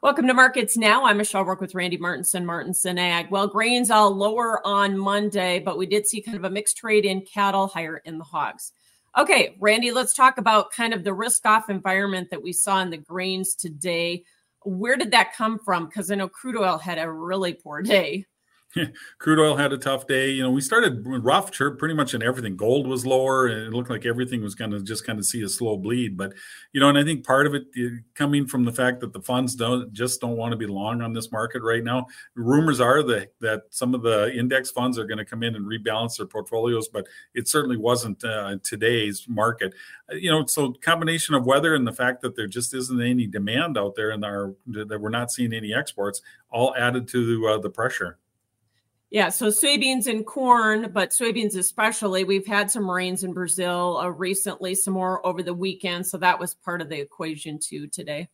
Welcome to Markets Now. I'm Michelle Rook with Randy Martinson, Martinson Ag. Well, grains all lower on Monday, but we did see kind of a mixed trade in cattle, higher in the hogs. Okay, Randy, let's talk about kind of the risk off environment that we saw in the grains today. Where did that come from? Because I know crude oil had a really poor day. crude oil had a tough day. You know, we started rough pretty much in everything. Gold was lower, and it looked like everything was going to just kind of see a slow bleed. But you know, and I think part of it coming from the fact that the funds don't just don't want to be long on this market right now. Rumors are that that some of the index funds are going to come in and rebalance their portfolios, but it certainly wasn't uh, today's market. Uh, you know, so combination of weather and the fact that there just isn't any demand out there, and our that we're not seeing any exports, all added to uh, the pressure. Yeah, so soybeans and corn, but soybeans especially. We've had some rains in Brazil uh, recently, some more over the weekend. So that was part of the equation too today.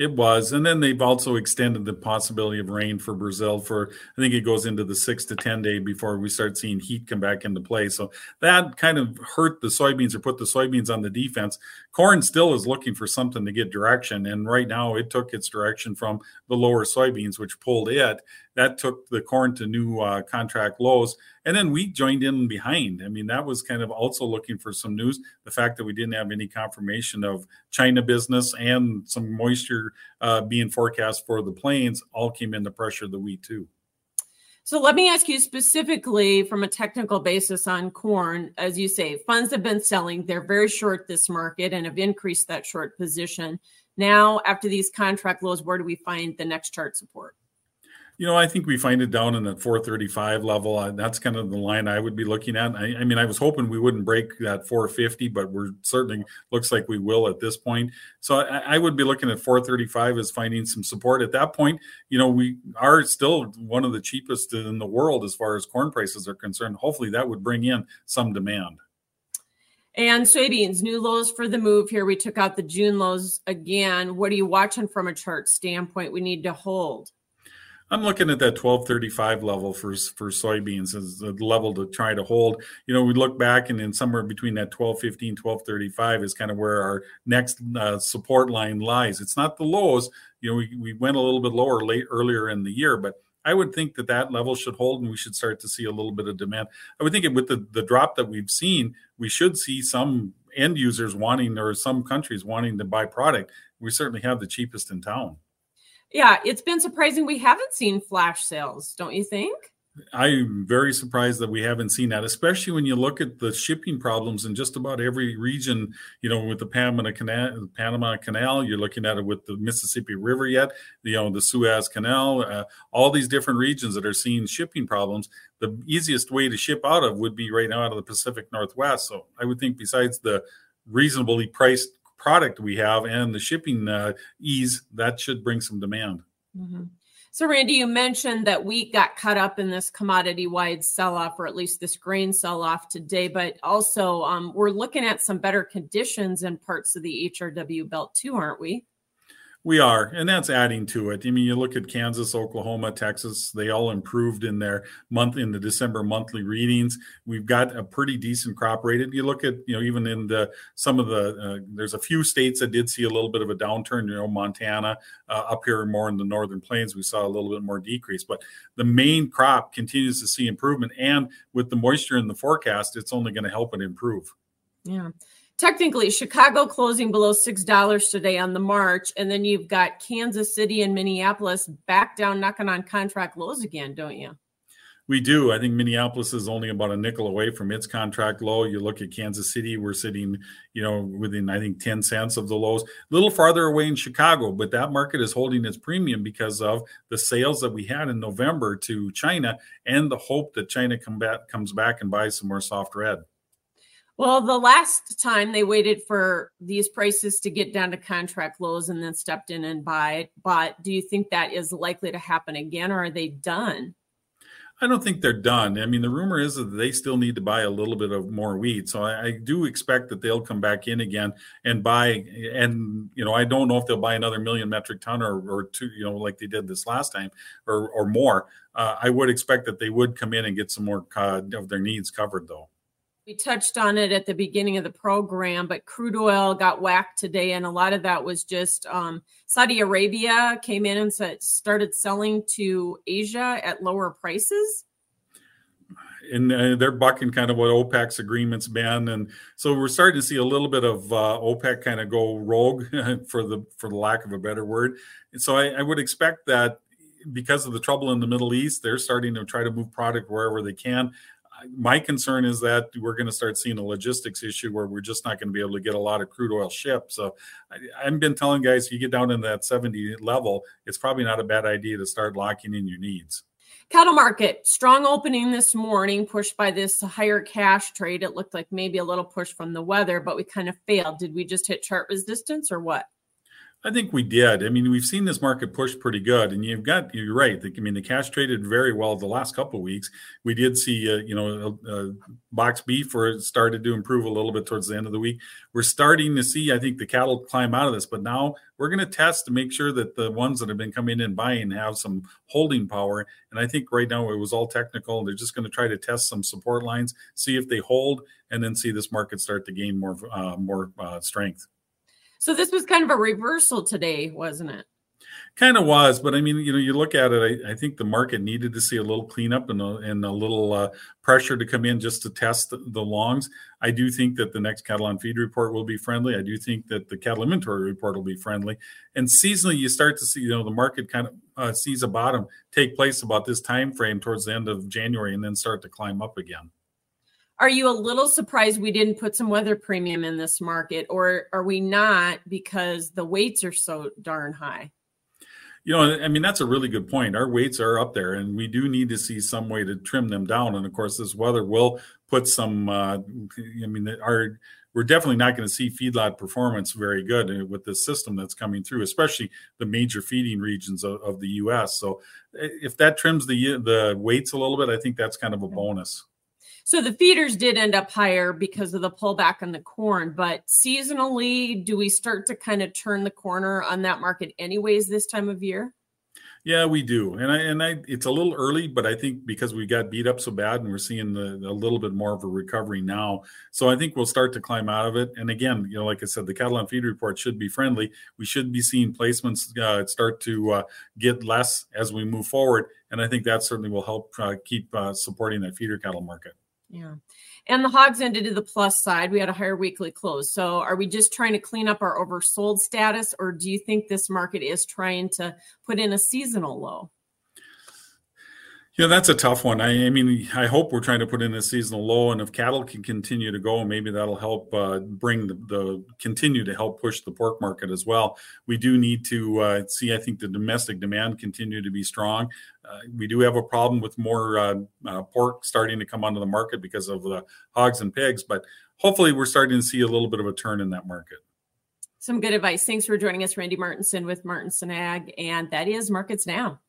It was. And then they've also extended the possibility of rain for Brazil for, I think it goes into the six to 10 day before we start seeing heat come back into play. So that kind of hurt the soybeans or put the soybeans on the defense. Corn still is looking for something to get direction. And right now it took its direction from the lower soybeans, which pulled it that took the corn to new uh, contract lows. And then wheat joined in behind. I mean, that was kind of also looking for some news. The fact that we didn't have any confirmation of China business and some moisture uh, being forecast for the plains all came into pressure of the wheat too. So let me ask you specifically from a technical basis on corn. As you say, funds have been selling. They're very short this market and have increased that short position. Now, after these contract lows, where do we find the next chart support? You know, I think we find it down in that 435 level. Uh, that's kind of the line I would be looking at. I, I, mean, I was hoping we wouldn't break that 450, but we're certainly looks like we will at this point. So I, I would be looking at 435 as finding some support at that point. You know, we are still one of the cheapest in the world as far as corn prices are concerned. Hopefully, that would bring in some demand. And soybeans, new lows for the move here. We took out the June lows again. What are you watching from a chart standpoint? We need to hold. I'm looking at that 1235 level for for soybeans as the level to try to hold. You know, we look back and then somewhere between that 1215, 1235 is kind of where our next uh, support line lies. It's not the lows. You know, we, we went a little bit lower late earlier in the year, but I would think that that level should hold and we should start to see a little bit of demand. I would think with the, the drop that we've seen, we should see some end users wanting or some countries wanting to buy product. We certainly have the cheapest in town. Yeah, it's been surprising we haven't seen flash sales, don't you think? I'm very surprised that we haven't seen that, especially when you look at the shipping problems in just about every region. You know, with the Panama Canal, Panama Canal, you're looking at it with the Mississippi River yet. You know, the Suez Canal, uh, all these different regions that are seeing shipping problems. The easiest way to ship out of would be right now out of the Pacific Northwest. So I would think, besides the reasonably priced product we have and the shipping uh, ease, that should bring some demand. Mm-hmm. So, Randy, you mentioned that wheat got cut up in this commodity wide sell off, or at least this grain sell off today, but also um, we're looking at some better conditions in parts of the HRW belt too, aren't we? We are, and that's adding to it. I mean, you look at Kansas, Oklahoma, Texas, they all improved in their month in the December monthly readings. We've got a pretty decent crop rated. You look at, you know, even in the some of the uh, there's a few states that did see a little bit of a downturn, you know, Montana, uh, up here more in the northern plains, we saw a little bit more decrease, but the main crop continues to see improvement and with the moisture in the forecast, it's only going to help it improve. Yeah technically Chicago closing below six dollars today on the March, and then you've got Kansas City and Minneapolis back down knocking on contract lows again, don't you? We do. I think Minneapolis is only about a nickel away from its contract low. You look at Kansas City, we're sitting, you know, within I think 10 cents of the lows. A little farther away in Chicago, but that market is holding its premium because of the sales that we had in November to China and the hope that China come back, comes back and buys some more soft red. Well, the last time they waited for these prices to get down to contract lows and then stepped in and buy But do you think that is likely to happen again, or are they done? I don't think they're done. I mean, the rumor is that they still need to buy a little bit of more wheat. So I, I, do expect that they'll come back in again and buy. And you know, I don't know if they'll buy another million metric ton or, or two, you know, like they did this last time or or more. Uh, I would expect that they would come in and get some more uh, of their needs covered, though. We touched on it at the beginning of the program, but crude oil got whacked today, and a lot of that was just um, Saudi Arabia came in and started selling to Asia at lower prices and uh, they're bucking kind of what OPEC's agreements been, and so we're starting to see a little bit of uh, OPEC kind of go rogue, for the for the lack of a better word. And so I, I, would expect that because of the trouble in the Middle East, they're starting to try to move product wherever they can. My concern is that we're going to start seeing a logistics issue where we're just not going to be able to get a lot of crude oil shipped. So I, I've been telling guys, if you get down in that 70 level, it's probably not a bad idea to start locking in your needs. Cattle market, strong opening this morning, pushed by this higher cash trade. It looked like maybe a little push from the weather, but we kind of failed. Did we just hit chart resistance or what? I think we did. I mean, we've seen this market push pretty good, and you've got you're right. I mean, the cash traded very well the last couple of weeks. We did see, uh, you know, uh, box beef where started to improve a little bit towards the end of the week. We're starting to see, I think, the cattle climb out of this, but now we're going to test to make sure that the ones that have been coming in buying have some holding power. And I think right now it was all technical. They're just going to try to test some support lines, see if they hold, and then see this market start to gain more uh, more uh, strength. So this was kind of a reversal today, wasn't it? Kind of was, but I mean, you know, you look at it. I, I think the market needed to see a little cleanup and a, and a little uh, pressure to come in just to test the, the, longs. I do think that the next cattle on feed report will be friendly. I do think that the cattle inventory report will be friendly. And seasonally, you start to see, you know, the market kind of uh, sees a bottom take place about this time frame towards the end of January, and then start to climb up again. Are you a little surprised we didn't put some weather premium in this market, or are we not because the weights are so darn high? You know, I mean, that's a really good point. Our weights are up there, and we do need to see some way to trim them down. And of course, this weather will put some. Uh, I mean, our we're definitely not going to see feedlot performance very good uh, with the system that's coming through, especially the major feeding regions of, of the U.S. So, if that trims the the weights a little bit, I think that's kind of a bonus. So the feeders did end up higher because of the pullback on the corn, but seasonally, do we start to kind of turn the corner on that market anyways this time of year? Yeah, we do, and I and I it's a little early, but I think because we got beat up so bad, and we're seeing the, a little bit more of a recovery now, so I think we'll start to climb out of it. And again, you know, like I said, the cattle on feed report should be friendly. We should be seeing placements uh, start to uh, get less as we move forward, and I think that certainly will help uh, keep uh, supporting that feeder cattle market. Yeah. And the hogs ended to the plus side. We had a higher weekly close. So are we just trying to clean up our oversold status, or do you think this market is trying to put in a seasonal low? Yeah, that's a tough one. I, I, mean, I hope we're trying to put in a seasonal low, and if cattle can continue to go, maybe that'll help uh, bring the, the, continue to help push the pork market as well. We do need to uh, see. I think the domestic demand continue to be strong. Uh, we do have a problem with more uh, uh, pork starting to come onto the market because of the hogs and pigs, but hopefully, we're starting to see a little bit of a turn in that market. Some good advice. Thanks for joining us, Randy Martinson with Martinson Ag, and that is Markets Now.